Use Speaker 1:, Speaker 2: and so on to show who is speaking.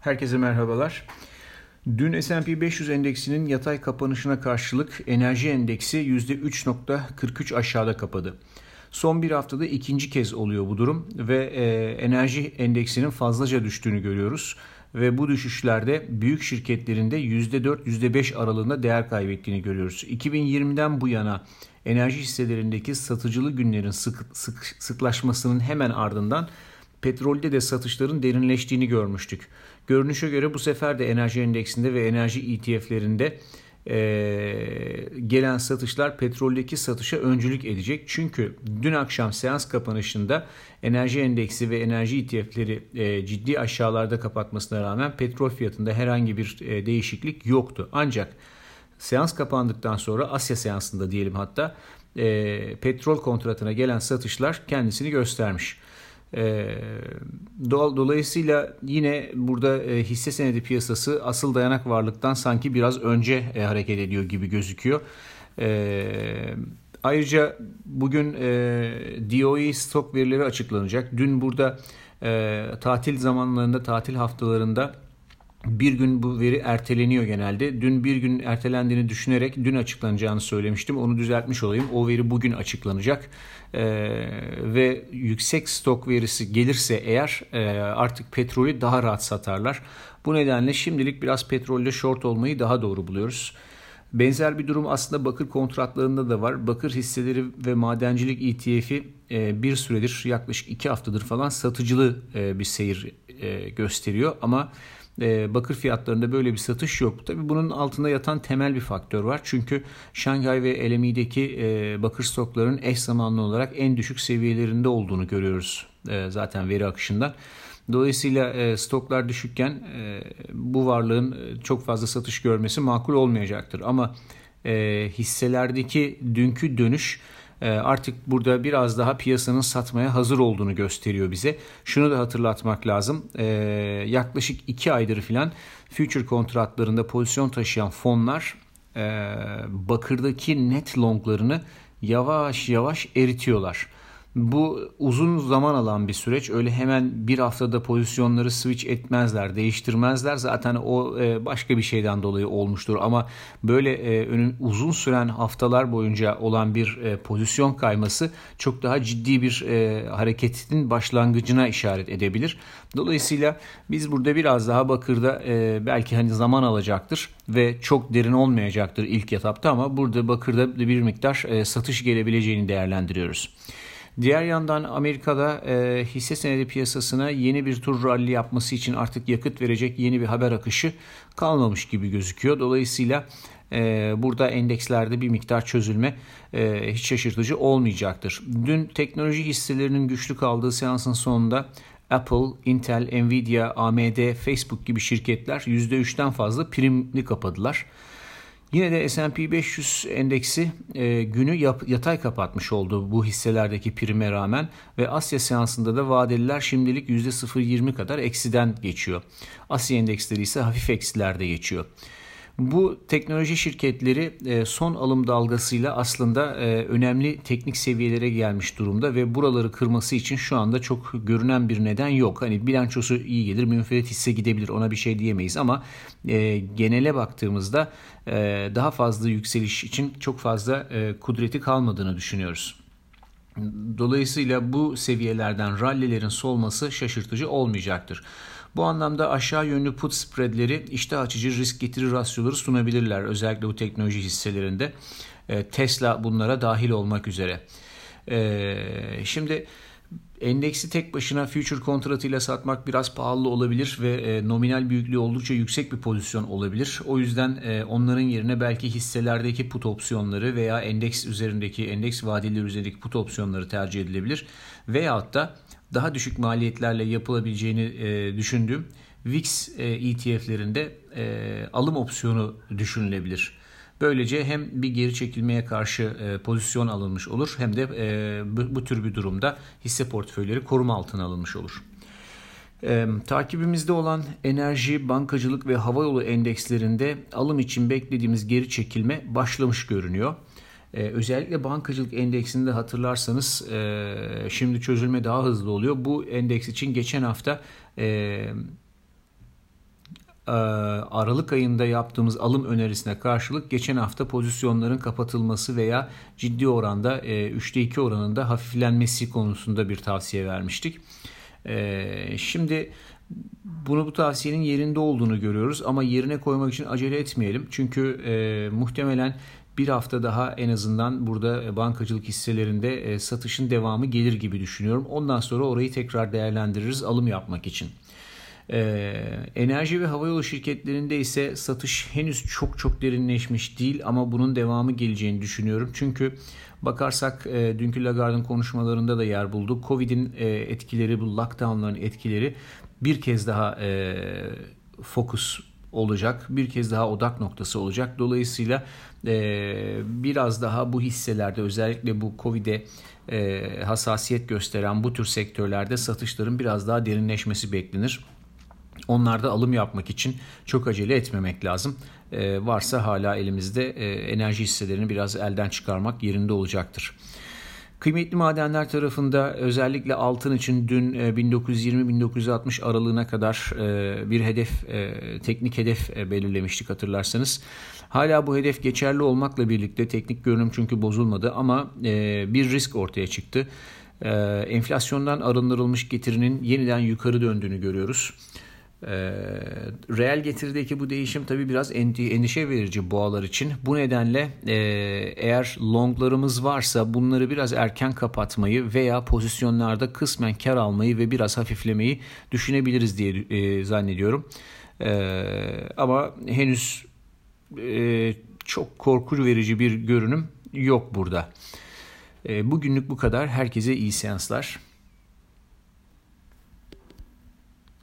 Speaker 1: Herkese merhabalar. Dün S&P 500 endeksinin yatay kapanışına karşılık enerji endeksi %3.43 aşağıda kapadı. Son bir haftada ikinci kez oluyor bu durum ve e, enerji endeksinin fazlaca düştüğünü görüyoruz. Ve bu düşüşlerde büyük şirketlerinde %4-%5 aralığında değer kaybettiğini görüyoruz. 2020'den bu yana enerji hisselerindeki satıcılı günlerin sık, sık, sıklaşmasının hemen ardından petrolde de satışların derinleştiğini görmüştük. Görünüşe göre bu sefer de enerji endeksinde ve enerji ETF'lerinde e, gelen satışlar petroldeki satışa öncülük edecek. Çünkü dün akşam seans kapanışında enerji endeksi ve enerji ETF'leri e, ciddi aşağılarda kapatmasına rağmen petrol fiyatında herhangi bir e, değişiklik yoktu. Ancak seans kapandıktan sonra Asya seansında diyelim hatta e, petrol kontratına gelen satışlar kendisini göstermiş. E, dolayısıyla yine burada e, hisse senedi piyasası asıl dayanak varlıktan sanki biraz önce e, hareket ediyor gibi gözüküyor. E, ayrıca bugün e, DOE stok verileri açıklanacak. Dün burada e, tatil zamanlarında, tatil haftalarında bir gün bu veri erteleniyor genelde. Dün bir gün ertelendiğini düşünerek dün açıklanacağını söylemiştim. Onu düzeltmiş olayım. O veri bugün açıklanacak. Ee, ve yüksek stok verisi gelirse eğer e, artık petrolü daha rahat satarlar. Bu nedenle şimdilik biraz petrolde short olmayı daha doğru buluyoruz. Benzer bir durum aslında bakır kontratlarında da var. Bakır hisseleri ve madencilik ETF'i e, bir süredir yaklaşık iki haftadır falan satıcılı e, bir seyir e, gösteriyor. Ama bakır fiyatlarında böyle bir satış yok. Tabii bunun altında yatan temel bir faktör var. Çünkü Şanghay ve LME'deki e, bakır stoklarının eş zamanlı olarak en düşük seviyelerinde olduğunu görüyoruz e, zaten veri akışından. Dolayısıyla stoklar düşükken bu varlığın çok fazla satış görmesi makul olmayacaktır. Ama hisselerdeki dünkü dönüş ee, artık burada biraz daha piyasanın satmaya hazır olduğunu gösteriyor bize. Şunu da hatırlatmak lazım. Ee, yaklaşık 2 aydır filan future kontratlarında pozisyon taşıyan fonlar e, bakırdaki net longlarını yavaş yavaş eritiyorlar. Bu uzun zaman alan bir süreç. Öyle hemen bir haftada pozisyonları switch etmezler, değiştirmezler. Zaten o e, başka bir şeyden dolayı olmuştur. Ama böyle e, uzun süren haftalar boyunca olan bir e, pozisyon kayması çok daha ciddi bir hareketin başlangıcına işaret edebilir. Dolayısıyla biz burada biraz daha bakırda belki hani zaman alacaktır ve çok derin olmayacaktır ilk etapta ama burada bakırda bir miktar satış gelebileceğini değerlendiriyoruz. Diğer yandan Amerika'da e, hisse senedi piyasasına yeni bir tur rally yapması için artık yakıt verecek yeni bir haber akışı kalmamış gibi gözüküyor. Dolayısıyla e, burada endekslerde bir miktar çözülme e, hiç şaşırtıcı olmayacaktır. Dün teknoloji hisselerinin güçlü kaldığı seansın sonunda Apple, Intel, Nvidia, AMD, Facebook gibi şirketler %3'ten fazla primli kapadılar. Yine de S&P 500 endeksi e, günü yap, yatay kapatmış oldu bu hisselerdeki prime rağmen ve Asya seansında da vadeliler şimdilik %0.20 kadar eksiden geçiyor. Asya endeksleri ise hafif eksilerde geçiyor. Bu teknoloji şirketleri e, son alım dalgasıyla aslında e, önemli teknik seviyelere gelmiş durumda ve buraları kırması için şu anda çok görünen bir neden yok. Hani bilançosu iyi gelir, münferit hisse gidebilir ona bir şey diyemeyiz ama e, genele baktığımızda daha fazla yükseliş için çok fazla kudreti kalmadığını düşünüyoruz. Dolayısıyla bu seviyelerden rallilerin solması şaşırtıcı olmayacaktır. Bu anlamda aşağı yönlü put spreadleri iştah açıcı risk getiri rasyoları sunabilirler. Özellikle bu teknoloji hisselerinde. E, Tesla bunlara dahil olmak üzere. E, şimdi endeksi tek başına future kontratıyla satmak biraz pahalı olabilir ve e, nominal büyüklüğü oldukça yüksek bir pozisyon olabilir. O yüzden onların yerine belki hisselerdeki put opsiyonları veya endeks üzerindeki endeks vadeleri üzerindeki put opsiyonları tercih edilebilir. Veyahut da daha düşük maliyetlerle yapılabileceğini e, düşündüğüm VIX e, ETF'lerinde e, alım opsiyonu düşünülebilir. Böylece hem bir geri çekilmeye karşı e, pozisyon alınmış olur hem de e, bu, tür bir durumda hisse portföyleri koruma altına alınmış olur. E, takibimizde olan enerji, bankacılık ve havayolu endekslerinde alım için beklediğimiz geri çekilme başlamış görünüyor. Ee, özellikle bankacılık endeksinde hatırlarsanız e, şimdi çözülme daha hızlı oluyor. Bu endeks için geçen hafta e, Aralık ayında yaptığımız alım önerisine karşılık geçen hafta pozisyonların kapatılması veya ciddi oranda 3'te 2 oranında hafiflenmesi konusunda bir tavsiye vermiştik. Şimdi bunu bu tavsiyenin yerinde olduğunu görüyoruz ama yerine koymak için acele etmeyelim. Çünkü muhtemelen bir hafta daha en azından burada bankacılık hisselerinde satışın devamı gelir gibi düşünüyorum. Ondan sonra orayı tekrar değerlendiririz alım yapmak için. Ee, enerji ve havayolu şirketlerinde ise satış henüz çok çok derinleşmiş değil ama bunun devamı geleceğini düşünüyorum. Çünkü bakarsak e, dünkü Lagarde'ın konuşmalarında da yer buldu. Covid'in e, etkileri, bu lockdownların etkileri bir kez daha e, fokus olacak. Bir kez daha odak noktası olacak. Dolayısıyla biraz daha bu hisselerde özellikle bu Covid'e hassasiyet gösteren bu tür sektörlerde satışların biraz daha derinleşmesi beklenir. Onlarda alım yapmak için çok acele etmemek lazım. E, varsa hala elimizde e, enerji hisselerini biraz elden çıkarmak yerinde olacaktır. Kıymetli madenler tarafında özellikle altın için dün 1920-1960 e, aralığına kadar e, bir hedef, e, teknik hedef belirlemiştik hatırlarsanız. Hala bu hedef geçerli olmakla birlikte teknik görünüm çünkü bozulmadı ama bir risk ortaya çıktı. Enflasyondan arındırılmış getirinin yeniden yukarı döndüğünü görüyoruz. E, reel getirideki bu değişim tabii biraz endişe verici boğalar için. Bu nedenle e, eğer longlarımız varsa bunları biraz erken kapatmayı veya pozisyonlarda kısmen kar almayı ve biraz hafiflemeyi düşünebiliriz diye e, zannediyorum. E, ama henüz e, çok korku verici bir görünüm yok burada. Bugünlük bu kadar. Herkese iyi seanslar.